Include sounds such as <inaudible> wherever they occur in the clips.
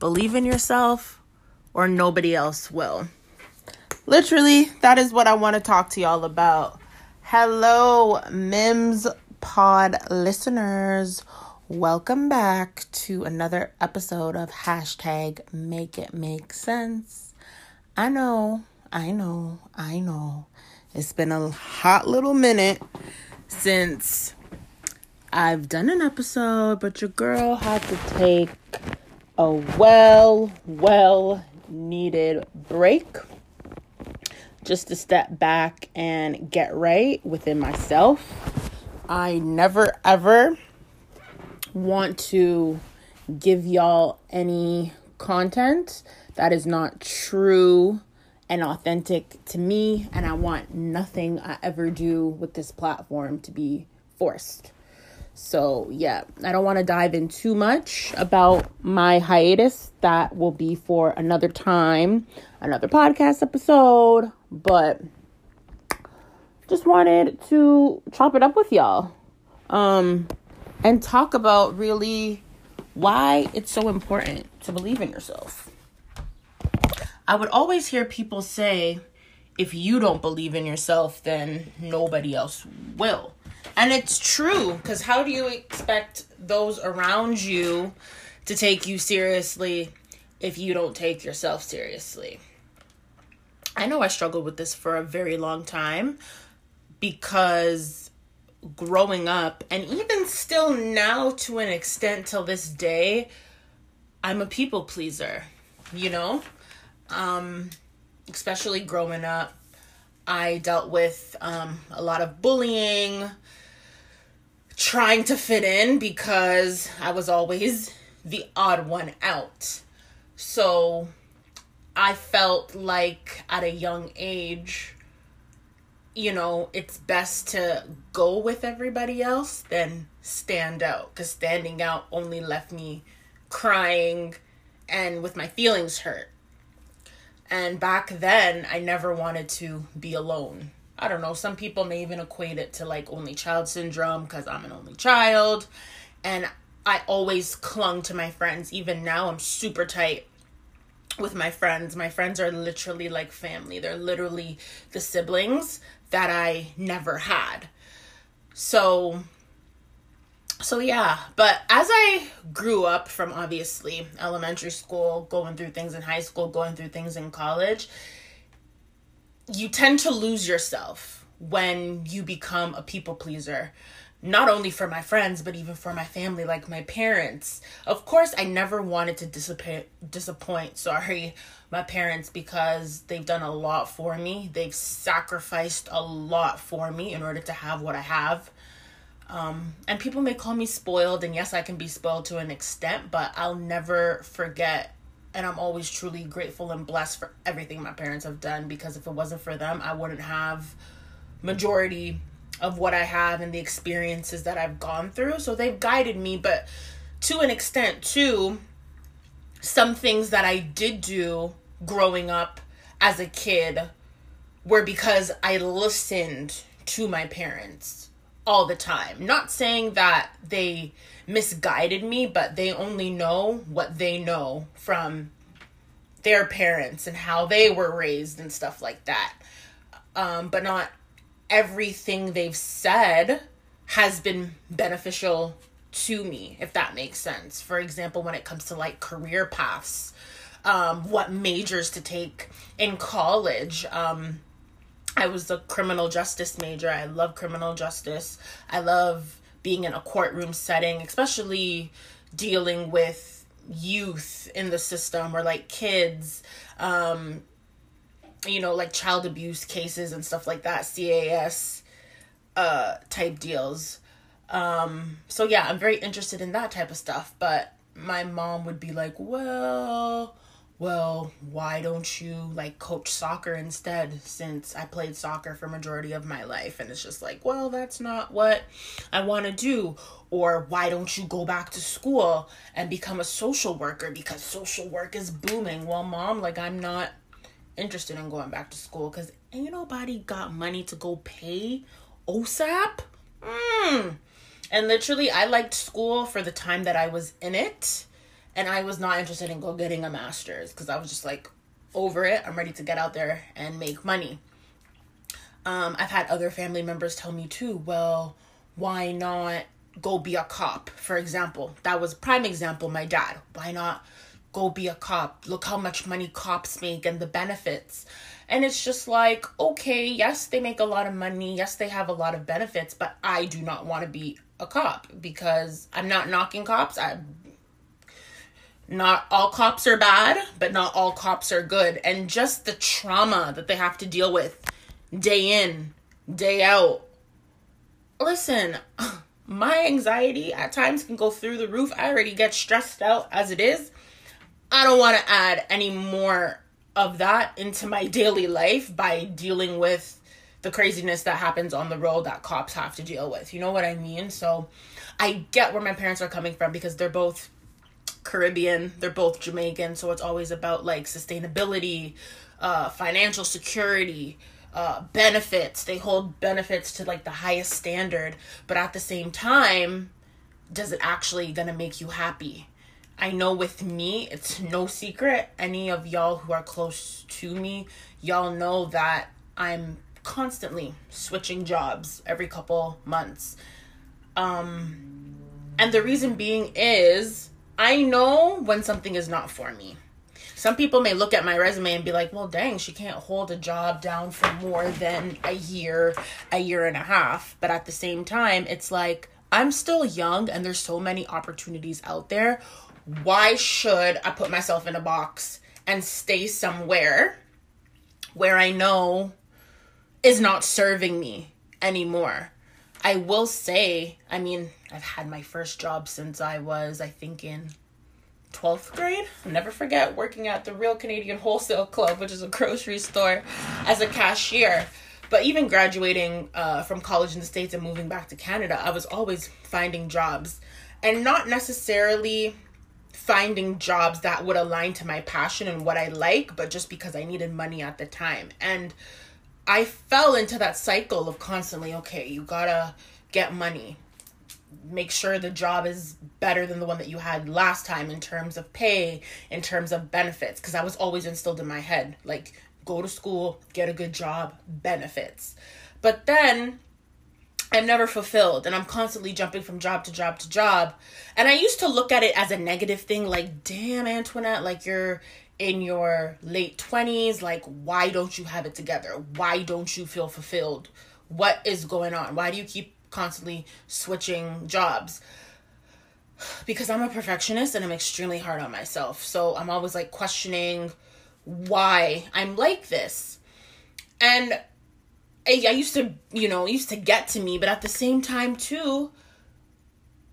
Believe in yourself, or nobody else will. Literally, that is what I want to talk to y'all about. Hello, Mims Pod listeners. Welcome back to another episode of hashtag Make It Make Sense. I know, I know, I know. It's been a hot little minute since I've done an episode, but your girl had to take a well, well needed break just to step back and get right within myself. I never ever want to give y'all any content that is not true and authentic to me, and I want nothing I ever do with this platform to be forced. So, yeah, I don't want to dive in too much about my hiatus. That will be for another time, another podcast episode, but just wanted to chop it up with y'all. Um and talk about really why it's so important to believe in yourself. I would always hear people say, if you don't believe in yourself, then nobody else will. And it's true, because how do you expect those around you to take you seriously if you don't take yourself seriously? I know I struggled with this for a very long time because growing up and even still now to an extent till this day i'm a people pleaser you know um especially growing up i dealt with um a lot of bullying trying to fit in because i was always the odd one out so i felt like at a young age you know, it's best to go with everybody else than stand out because standing out only left me crying and with my feelings hurt. And back then, I never wanted to be alone. I don't know, some people may even equate it to like only child syndrome because I'm an only child. And I always clung to my friends. Even now, I'm super tight with my friends. My friends are literally like family, they're literally the siblings that I never had. So so yeah, but as I grew up from obviously elementary school, going through things in high school, going through things in college, you tend to lose yourself when you become a people pleaser not only for my friends but even for my family like my parents. Of course i never wanted to disappoint disappoint sorry my parents because they've done a lot for me. They've sacrificed a lot for me in order to have what i have. Um, and people may call me spoiled and yes i can be spoiled to an extent but i'll never forget and i'm always truly grateful and blessed for everything my parents have done because if it wasn't for them i wouldn't have majority of what I have and the experiences that I've gone through. So they've guided me, but to an extent, too, some things that I did do growing up as a kid were because I listened to my parents all the time. Not saying that they misguided me, but they only know what they know from their parents and how they were raised and stuff like that. Um, but not everything they've said has been beneficial to me, if that makes sense. For example, when it comes to like career paths, um, what majors to take in college. Um, I was a criminal justice major. I love criminal justice. I love being in a courtroom setting, especially dealing with youth in the system or like kids. Um, you know, like child abuse cases and stuff like that, CAS uh type deals. Um so yeah, I'm very interested in that type of stuff, but my mom would be like, "Well, well, why don't you like coach soccer instead since I played soccer for majority of my life?" And it's just like, "Well, that's not what I want to do." Or why don't you go back to school and become a social worker because social work is booming? Well, mom, like I'm not interested in going back to school because ain't nobody got money to go pay OSAP. Mm. And literally, I liked school for the time that I was in it. And I was not interested in go getting a master's because I was just like over it. I'm ready to get out there and make money. Um, I've had other family members tell me too, well, why not go be a cop, for example? That was prime example, my dad. Why not go be a cop? Look how much money cops make and the benefits. And it's just like, okay, yes, they make a lot of money. Yes, they have a lot of benefits, but I do not want to be a cop because I'm not knocking cops. I not all cops are bad, but not all cops are good. And just the trauma that they have to deal with day in, day out. Listen, <sighs> my anxiety at times can go through the roof. I already get stressed out as it is. I don't want to add any more of that into my <laughs> daily life by dealing with the craziness that happens on the road that cops have to deal with. You know what I mean? So I get where my parents are coming from because they're both Caribbean, they're both Jamaican, so it's always about like sustainability, uh, financial security, uh, benefits. They hold benefits to like the highest standard, but at the same time, does it actually gonna make you happy? I know with me, it's no secret. Any of y'all who are close to me, y'all know that I'm constantly switching jobs every couple months. Um, and the reason being is I know when something is not for me. Some people may look at my resume and be like, well, dang, she can't hold a job down for more than a year, a year and a half. But at the same time, it's like, I'm still young and there's so many opportunities out there. Why should I put myself in a box and stay somewhere where I know is not serving me anymore? I will say, I mean, I've had my first job since I was, I think, in 12th grade. I'll never forget working at the Real Canadian Wholesale Club, which is a grocery store, as a cashier. But even graduating uh, from college in the States and moving back to Canada, I was always finding jobs and not necessarily finding jobs that would align to my passion and what I like, but just because I needed money at the time. And I fell into that cycle of constantly, okay, you gotta get money make sure the job is better than the one that you had last time in terms of pay, in terms of benefits, because I was always instilled in my head like, go to school, get a good job, benefits. But then I'm never fulfilled and I'm constantly jumping from job to job to job. And I used to look at it as a negative thing like, damn, Antoinette, like you're in your late 20s. Like, why don't you have it together? Why don't you feel fulfilled? What is going on? Why do you keep constantly switching jobs because I'm a perfectionist and I'm extremely hard on myself. So I'm always like questioning why I'm like this. And I, used to, you know, used to get to me, but at the same time too,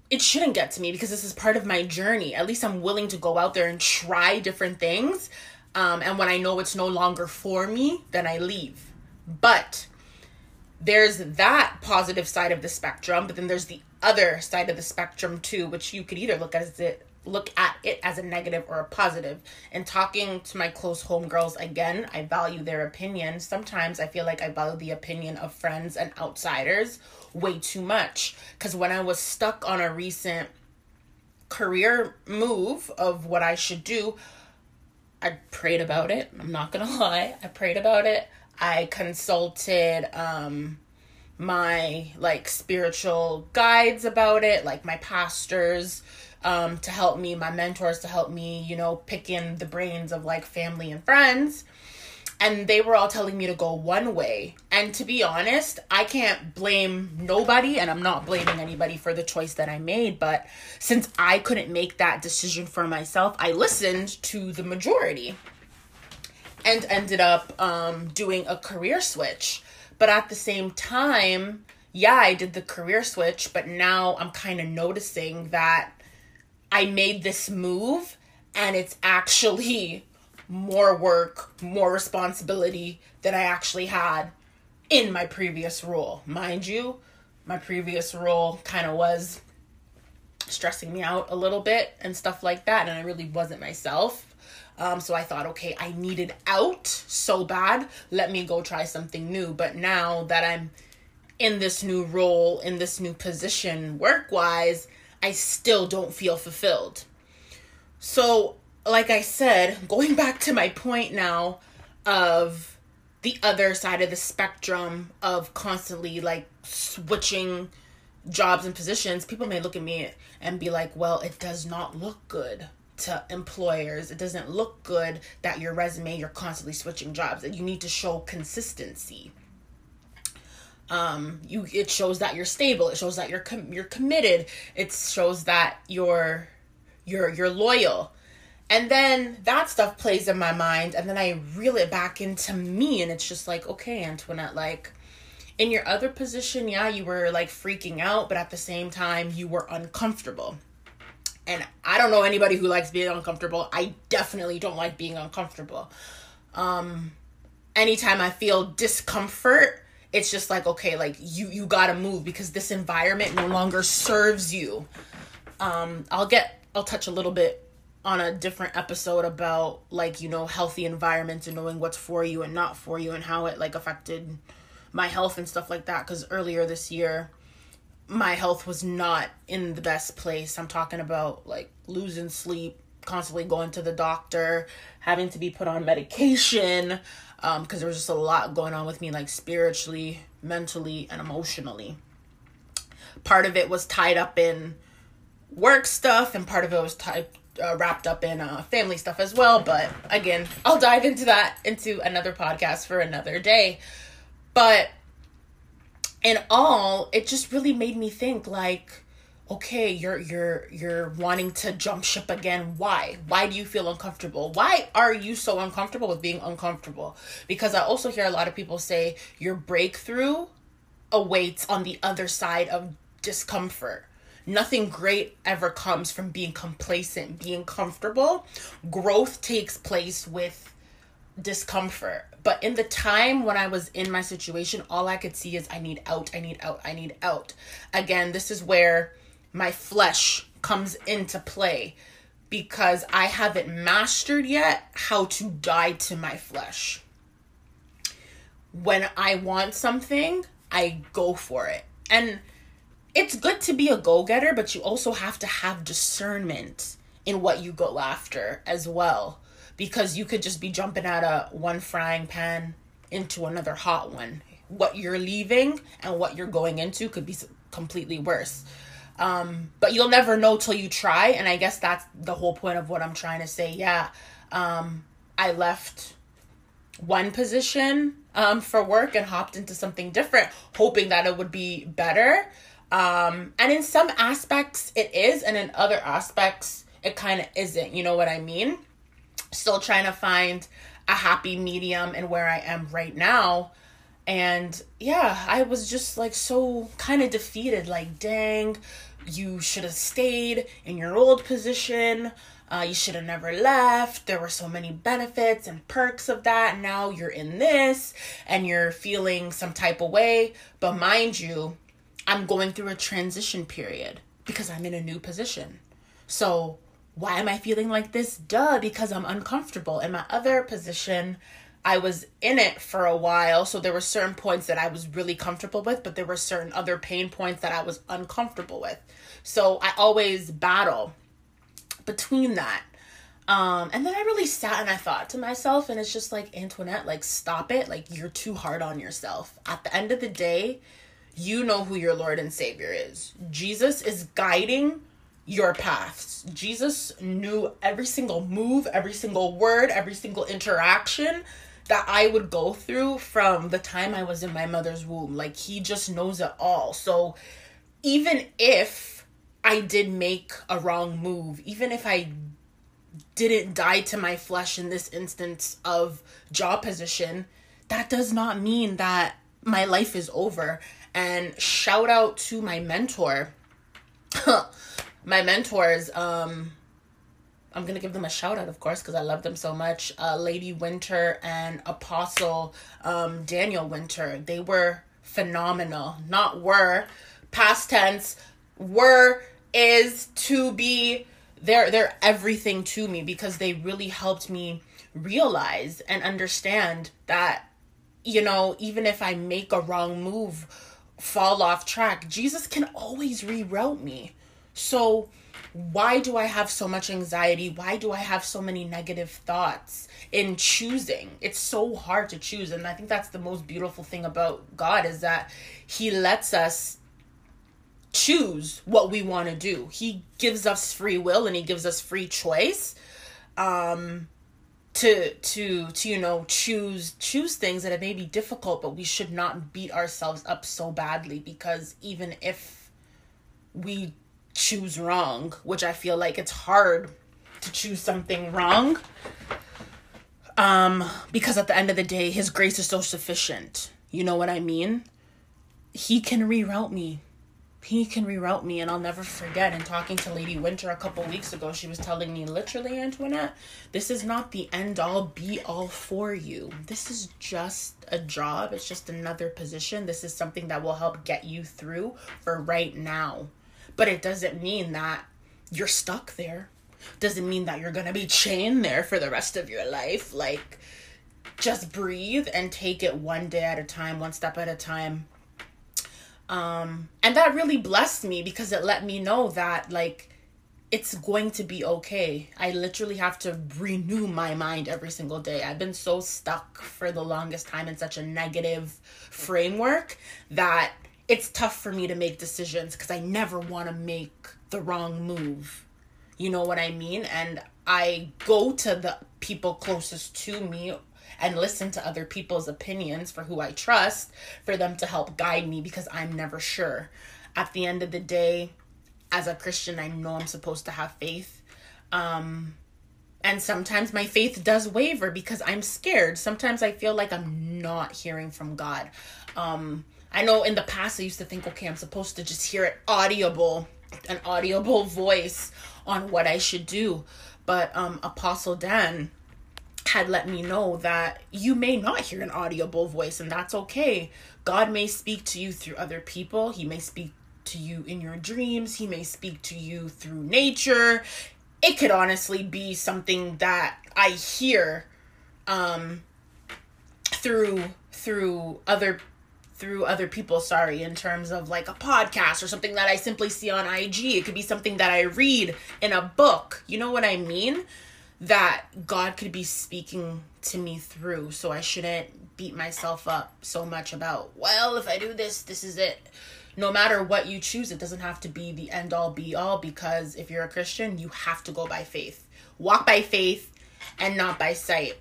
it shouldn't get to me because this is part of my journey. At least I'm willing to go out there and try different things. Um, and when I know it's no longer for me, then I leave. But there's that positive side of the spectrum, but then there's the other side of the spectrum too, which you could either look at as it look at it as a negative or a positive. And talking to my close homegirls again, I value their opinion. Sometimes I feel like I value the opinion of friends and outsiders way too much. Because when I was stuck on a recent career move of what I should do, I prayed about it. I'm not gonna <laughs> lie. I prayed about it. I consulted um my like spiritual guides about it, like my pastors um to help me, my mentors to help me, you know, pick in the brains of like family and friends. And they were all telling me to go one way. And to be honest, I can't blame nobody, and I'm not blaming anybody for the choice that I made. But since I couldn't make that decision for myself, I listened to the majority and ended up um, doing a career switch. But at the same time, yeah, I did the career switch, but now I'm kind of noticing that I made this move and it's actually more work, more responsibility than I actually had in my previous role. Mind you, my previous role kind of was stressing me out a little bit and stuff like that, and I really wasn't myself. Um, so I thought, okay, I needed out so bad. Let me go try something new. But now that I'm in this new role, in this new position, work wise, I still don't feel fulfilled. So, like I said, going back to my point now of the other side of the spectrum of constantly like switching jobs and positions, people may look at me and be like, well, it does not look good to employers. It doesn't look good that your resume, you're constantly switching jobs, that you need to show consistency. Um, you it shows that you're stable. It shows that you're com- you're committed. It shows that you're you're you're loyal. And then that stuff plays in my mind, and then I reel it back into me, and it's just like, okay, Antoinette, like in your other position, yeah, you were like freaking out, but at the same time, you were uncomfortable. And I don't know anybody who likes being uncomfortable. I definitely don't like being uncomfortable. Um, anytime I feel discomfort, it's just like okay, like you you gotta move because this environment no longer serves you. Um, I'll get I'll touch a little bit on a different episode about like you know healthy environments and knowing what's for you and not for you and how it like affected my health and stuff like that. Because earlier this year my health was not in the best place. I'm talking about like losing sleep constantly going to the doctor having to be put on medication um because there was just a lot going on with me like spiritually mentally and emotionally. Part of it was tied up in work stuff and part of it was tied uh, wrapped up in uh, family stuff as well but again i'll dive into that into another podcast for another day but in all, it just really made me think like, okay, you're you're you're wanting to jump ship again. Why? Why do you feel uncomfortable? Why are you so uncomfortable with being uncomfortable? Because I also hear a lot of people say your breakthrough awaits on the other side of discomfort. Nothing great ever comes from being complacent, being comfortable. Growth takes place with discomfort. But in the time when I was in my situation, all I could see is I need out, I need out, I need out. Again, this is where my flesh comes into play because I haven't mastered yet how to die to my flesh. When I want something, I go for it. And it's good to be a go getter, but you also have to have discernment in what you go after as well because you could just be jumping out of one frying pan into another hot one. What you're leaving and what you're going into could be completely worse. Um, but you'll never know till you try, and I guess that's the whole point of what I'm trying to say. Yeah, um, I left one position um, for work and hopped into something different, hoping that it would be better. Um, and in some aspects, it is, and in other aspects, it kind of isn't. You know what I mean? still trying to find a happy medium in where I am right now. And yeah, I was just like so kind of defeated. Like, dang, you should have stayed in your old position. Uh, you should have never left. There were so many benefits and perks of that. Now you're in this and you're feeling some type of way. But mind you, I'm going through a transition period because I'm in a new position. So why am I feeling like this? Duh, because I'm uncomfortable. In my other position, I was in it for a while, so there were certain points that I was really comfortable with, but there were certain other pain points that I was uncomfortable with. So I always battle between that. Um, and then I really sat and I thought to myself, and it's just like, Antoinette, like, stop it. Like, you're too hard on yourself. At the end of the day, you know who your Lord and Savior is. Jesus is guiding your paths. Jesus knew every single move, every single word, every single interaction that I would go through from the time I was in my mother's womb. Like he just knows it all. So even if I did make a wrong move, even if I didn't die to my flesh in this instance of job position, that does not mean that my life is over. And shout out to my mentor. <laughs> my mentors, um, I'm gonna give them a shout out, of course, because I love them so much. Uh, Lady Winter and Apostle um, Daniel Winter, they were phenomenal. Not were, past tense. Were is to be. They're they're everything to me because they really helped me realize and understand that, you know, even if I make a wrong move, fall off track, Jesus can always reroute me So, why do I have so much anxiety? Why do I have so many negative thoughts in choosing? It's so hard to choose. And I think that's the most beautiful thing about God is that He lets us choose what we want to do. He gives us free will and He gives us free choice. Um, to to to you know choose choose things that it may be difficult but we should not beat ourselves up so badly because even if we choose wrong which i feel like it's hard to choose something wrong um because at the end of the day his grace is so sufficient. You know what i mean? He can reroute me he can reroute me and I'll never forget. In talking to Lady Winter a couple weeks ago she was telling me literally Antoinette this is not the end all be all for you. This is just a job. It's just another position. This is something that will help get you through for right now. But it doesn't mean that you're stuck there. Doesn't mean that you're to be chained there for the rest of your life. Like just breathe and take it one day at a time one step at a time um, and that really blessed me because it let me know that, like, it's going to be okay. I literally have to renew my mind every single day. I've been so stuck for the longest time in such a negative framework that it's tough for me to make decisions because I never want to make the wrong move. You know what I mean? And I go to the people closest to me and listen to other people's opinions for who I trust for them to help guide me because I'm never sure. At the end of the day, as a Christian, I know I'm supposed to have faith. Um, and sometimes my faith does waver because I'm scared. Sometimes I feel like I'm not hearing from God. Um, I know in the past I used to think, okay, I'm supposed to just hear it audible, an audible voice on what I should do. But um, Apostle Dan, had let me know that you may not hear an audible voice, and that's okay. God may speak to you through other people, He may speak to you in your dreams, He may speak to you through nature. It could honestly be something that I hear um through through other through other people sorry in terms of like a podcast or something that i simply see on ig it could be something that i read in a book. You know what i mean that God could be speaking to me through. So I shouldn't beat myself up so much about, well, if I do this, this is it. No matter what you choose, it doesn't have to be the end all be all because if you're a Christian, you have to go by faith. Walk by faith and not by sight.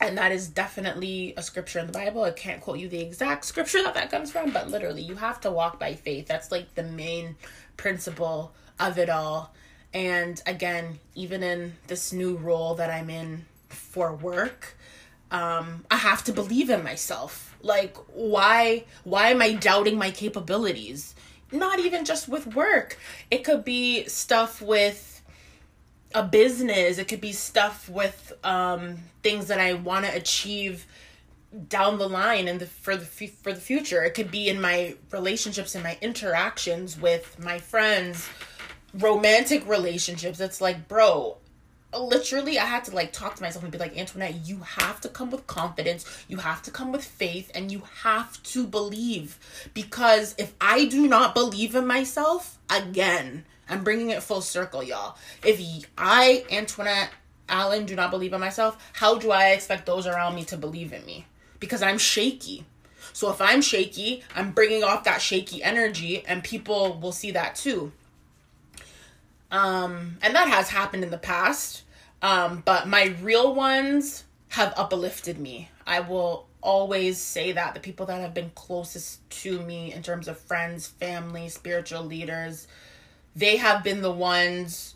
And that is definitely a scripture in the Bible. I can't quote you the exact scripture that that comes from, but literally, you have to walk by faith. That's like the main principle of it all and again, even in this new role that I'm in for work, um, I have to believe in myself. Like, why why am I doubting my capabilities? Not even just with work. It could be stuff with a business. It could be stuff with um, things that I want to achieve down the line and the for the for the future. It could be in my relationships and my interactions with my friends romantic relationships, it's like, bro, literally I had to like talk to myself and be like, Antoinette, you have to come with confidence, you have to come with faith, and you have to believe. Because if I do not believe in myself, again, I'm bringing it full circle, y'all. If I, Antoinette, Allen, do not believe in myself, how do I expect those around me to believe in me? Because I'm shaky. So if I'm shaky, I'm bringing off that shaky energy, and people will see that too. Um, and that has happened in the past. Um, but my real ones have uplifted me. I will always say that the people that have been closest to me in terms of friends, family, spiritual leaders, they have been the ones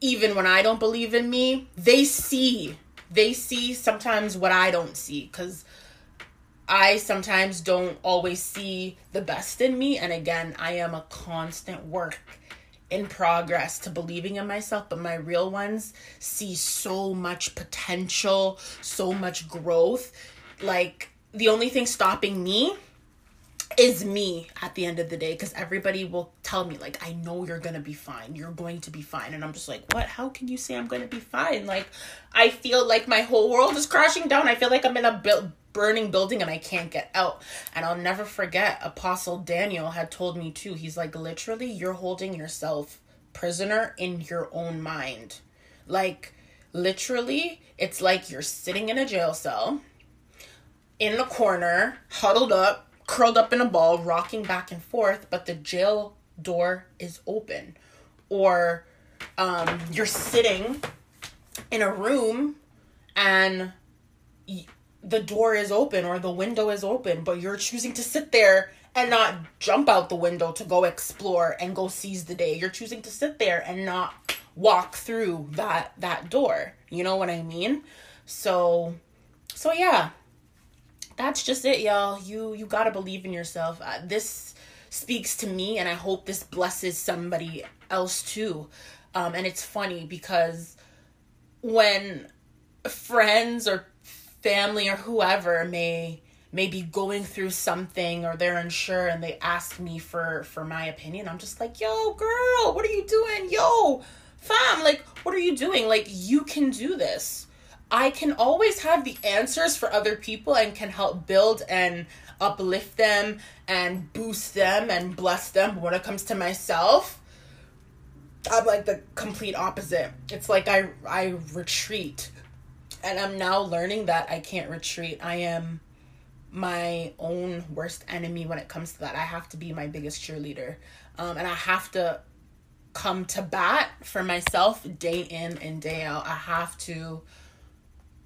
even when I don't believe in me, they see they see sometimes what I don't see cuz I sometimes don't always see the best in me and again, I am a constant work in progress to believing in myself, but my real ones see so much potential, so much growth. Like, the only thing stopping me is me at the end of the day because everybody will tell me like i know you're gonna be fine. You're going to be fine. And i'm just like what? How can you say i'm gonna be fine? Like i feel like my whole world is crashing down. I feel like i'm in a burning building and I can't get out. And I'll never forget, Apostle Daniel had told me too. He's like, literally, you're holding yourself prisoner in your own mind. Like, literally, it's like you're sitting in a jail cell in the corner, huddled up, curled up in a ball, rocking back and forth, but the jail door is open. Or um, you're sitting in a room and the door is open or the window is open, but you're choosing to sit there and not jump out the window to go explore and go seize the day. You're choosing to sit there and not walk through that that door. You know what I mean? So so yeah. That's just it, y'all. You you got to believe in yourself. Uh, this speaks to me and I hope this blesses somebody else too. Um and it's funny because when friends or family or whoever may may be going through something or they're unsure and they ask me for for my opinion i'm just like yo girl what are you doing? Yo fam like what are you doing? Like you can do this. I can always have the answers for other people and can help build and uplift them and boost them and bless them. But when it comes to myself i'm like the complete opposite. It's like i i retreat and I'm now learning that I can't retreat. I am my own worst enemy when it comes to that. I have to be my biggest cheerleader. Um, and I have to come to bat for myself day in and day out. I have to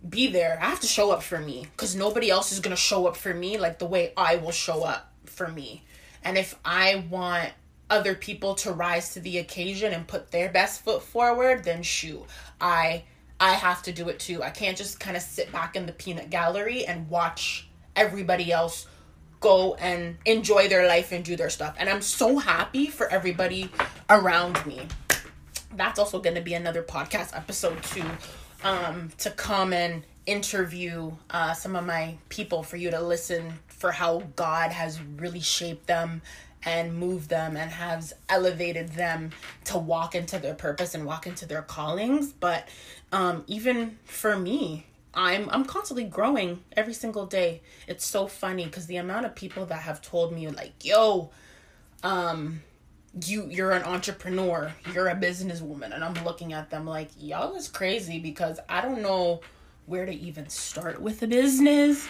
be there. I have to show up for me because nobody else is going to show up for me like the way I will show up for me. And if I want other people to rise to the occasion and put their best foot forward, then shoot, I I have to do it too. I can't just kind of sit back in the peanut gallery and watch everybody else go and enjoy their life and do their stuff. And I'm so happy for everybody around me. That's also going to be another podcast episode too um to come and interview uh some of my people for you to listen for how God has really shaped them and moved them and has elevated them to walk into their purpose and walk into their callings. But um even for me i'm i'm constantly growing every single day. It's so funny because the amount of people that have told me like yo um you you're an entrepreneur you're a businesswoman and i'm looking at them like y'all is crazy because i don't know where to even start with a business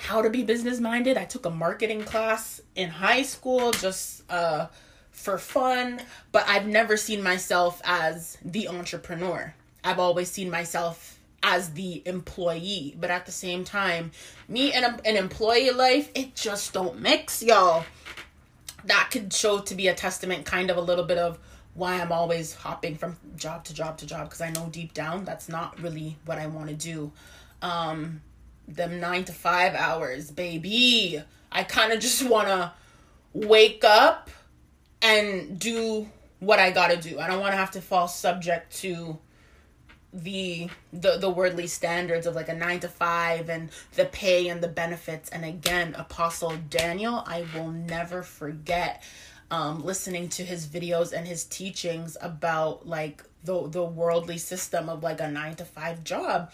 how to be business minded. I took a marketing class in high school just uh, for fun, but I've never seen myself as the entrepreneur. I've always seen myself as the employee, but at the same time, me and an employee life, it just don't mix, y'all. That could show to be a testament, kind of a little bit of why I'm always hopping from job to job to job because I know deep down that's not really what I want to do. Um, them nine to five hours, baby. I kind of just want to wake up and do what I got to do. I don't want to have to fall subject to the the the worldly standards of like a 9 to 5 and the pay and the benefits and again apostle Daniel I will never forget um listening to his videos and his teachings about like the the worldly system of like a 9 to 5 job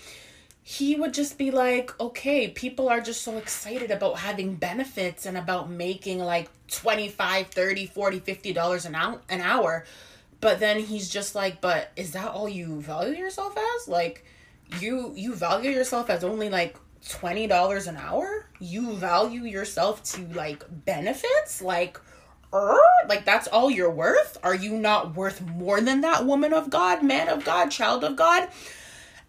he would just be like, okay, people are just so excited about having benefits and about making like 25, 30, 40, 50 dollars an hour an hour. But then he's just like, but is that all you value yourself as? Like you you value yourself as only like $20 an hour? You value yourself to like benefits? Like er? like that's all you're worth? Are you not worth more than that woman of God, man of God, child of God?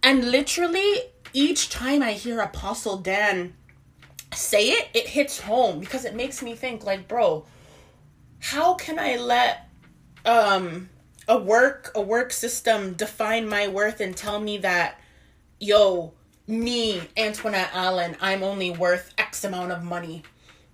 And literally each time I hear Apostle Dan say it, it hits home because it makes me think like, bro, how can I let um a work a work system define my worth and tell me that yo, me, Antoinette Allen, I'm only worth X amount of money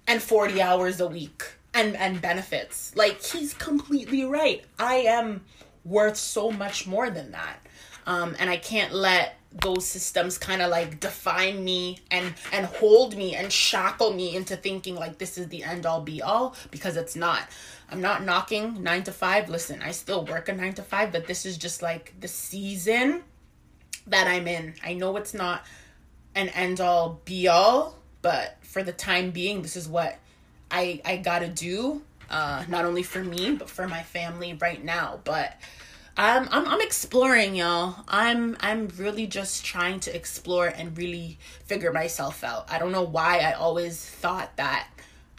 and 40 hours a week and and benefits. Like he's completely right. I am worth so much more than that. Um and I can't let those systems kind of like define me and and hold me and shackle me into thinking like this is the end all be all because it's not i'm not knocking nine to five listen i still work a nine to five but this is just like the season that i'm in i know it's not an end all be all, but for the time being, this is what I I gotta do. Uh, not only for me, but for my family right now. But I'm I'm I'm exploring, y'all. I'm I'm really just trying to explore and really figure myself out. I don't know why I always thought that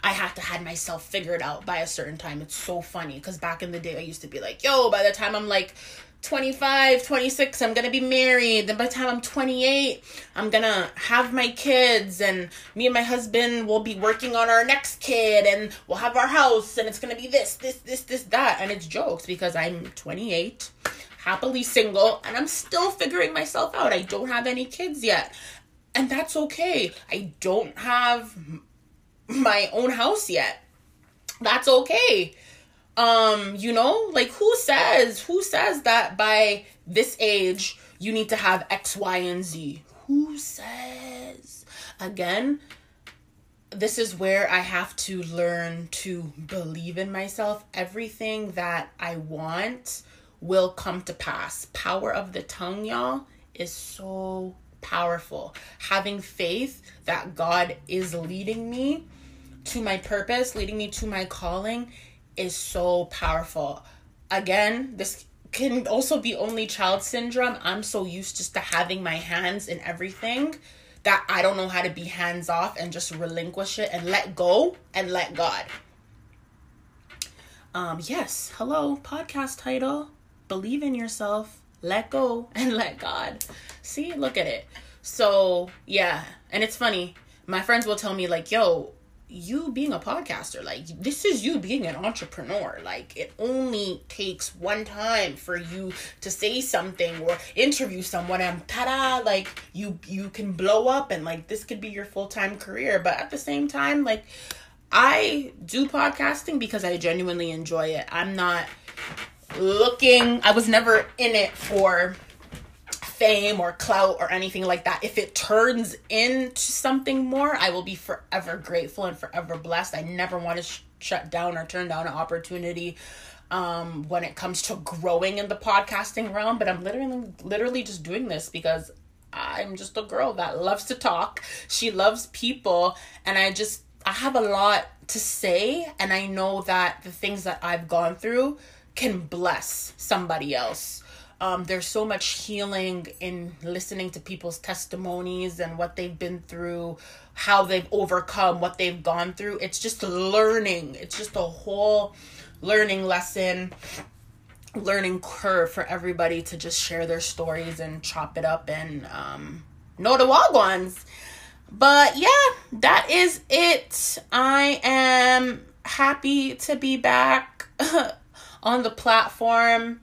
I have to had myself figured out by a certain time. It's so funny because back in the day I used to be like, yo, by the time I'm like 25, 26, I'm gonna be married. Then by the time I'm 28, I'm gonna have my kids, and me and my husband will be working on our next kid, and we'll have our house, and it's gonna be this, this, this, this, that. And it's jokes because I'm 28, happily single, and I'm still figuring myself out. I don't have any kids yet, and that's okay. I don't have my own house yet. That's okay um you know like who says who says that by this age you need to have x y and z? Who says? Again this is where i have to learn to believe in myself. Everything that i want will come to pass. Power of the tongue y'all is so powerful. Having faith that god is leading me to my purpose leading me to my calling is so powerful. Again, this can also be only child syndrome. I'm so used just to having my hands in everything that I don't know how to be hands off and just relinquish it and let go and let God. Um, yes, hello, podcast title. Believe in yourself, let go, <laughs> and let God. See, look at it. So, yeah, and it's funny. My friends will tell me, like, yo, you being a podcaster like this is you being an entrepreneur. Like it only takes one time for you to say something or interview someone and ta-da like you you can blow up and like this could be your full-time career. But at the same time like i do podcasting because i genuinely enjoy it. I'm not looking i was never in it for fame or clout or anything like that. If it turns into something more, I will be forever grateful and forever blessed. I never want to sh- shut down or turn down an opportunity um, when it comes to growing in the podcasting realm. But I'm literally, literally just doing this because I'm just a girl that loves to talk. She loves people, and I just I have a lot to say, and I know that the things that I've gone through can bless somebody else um, there's so much healing in listening to people's testimonies and what they've been through, how they've overcome what they've gone through. It's just learning. It's just a whole learning lesson, learning curve for everybody to just share their stories and chop it up and um, know the wild ones. But yeah, that is it. I am happy to be back <laughs> on the platform.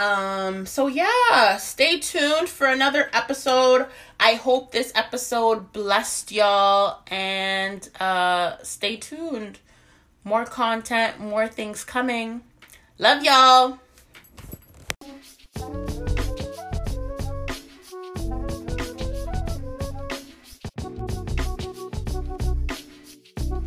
Um, so yeah, stay tuned for another episode. I hope this episode blessed y'all and uh stay tuned. More content, more things coming. Love y'all.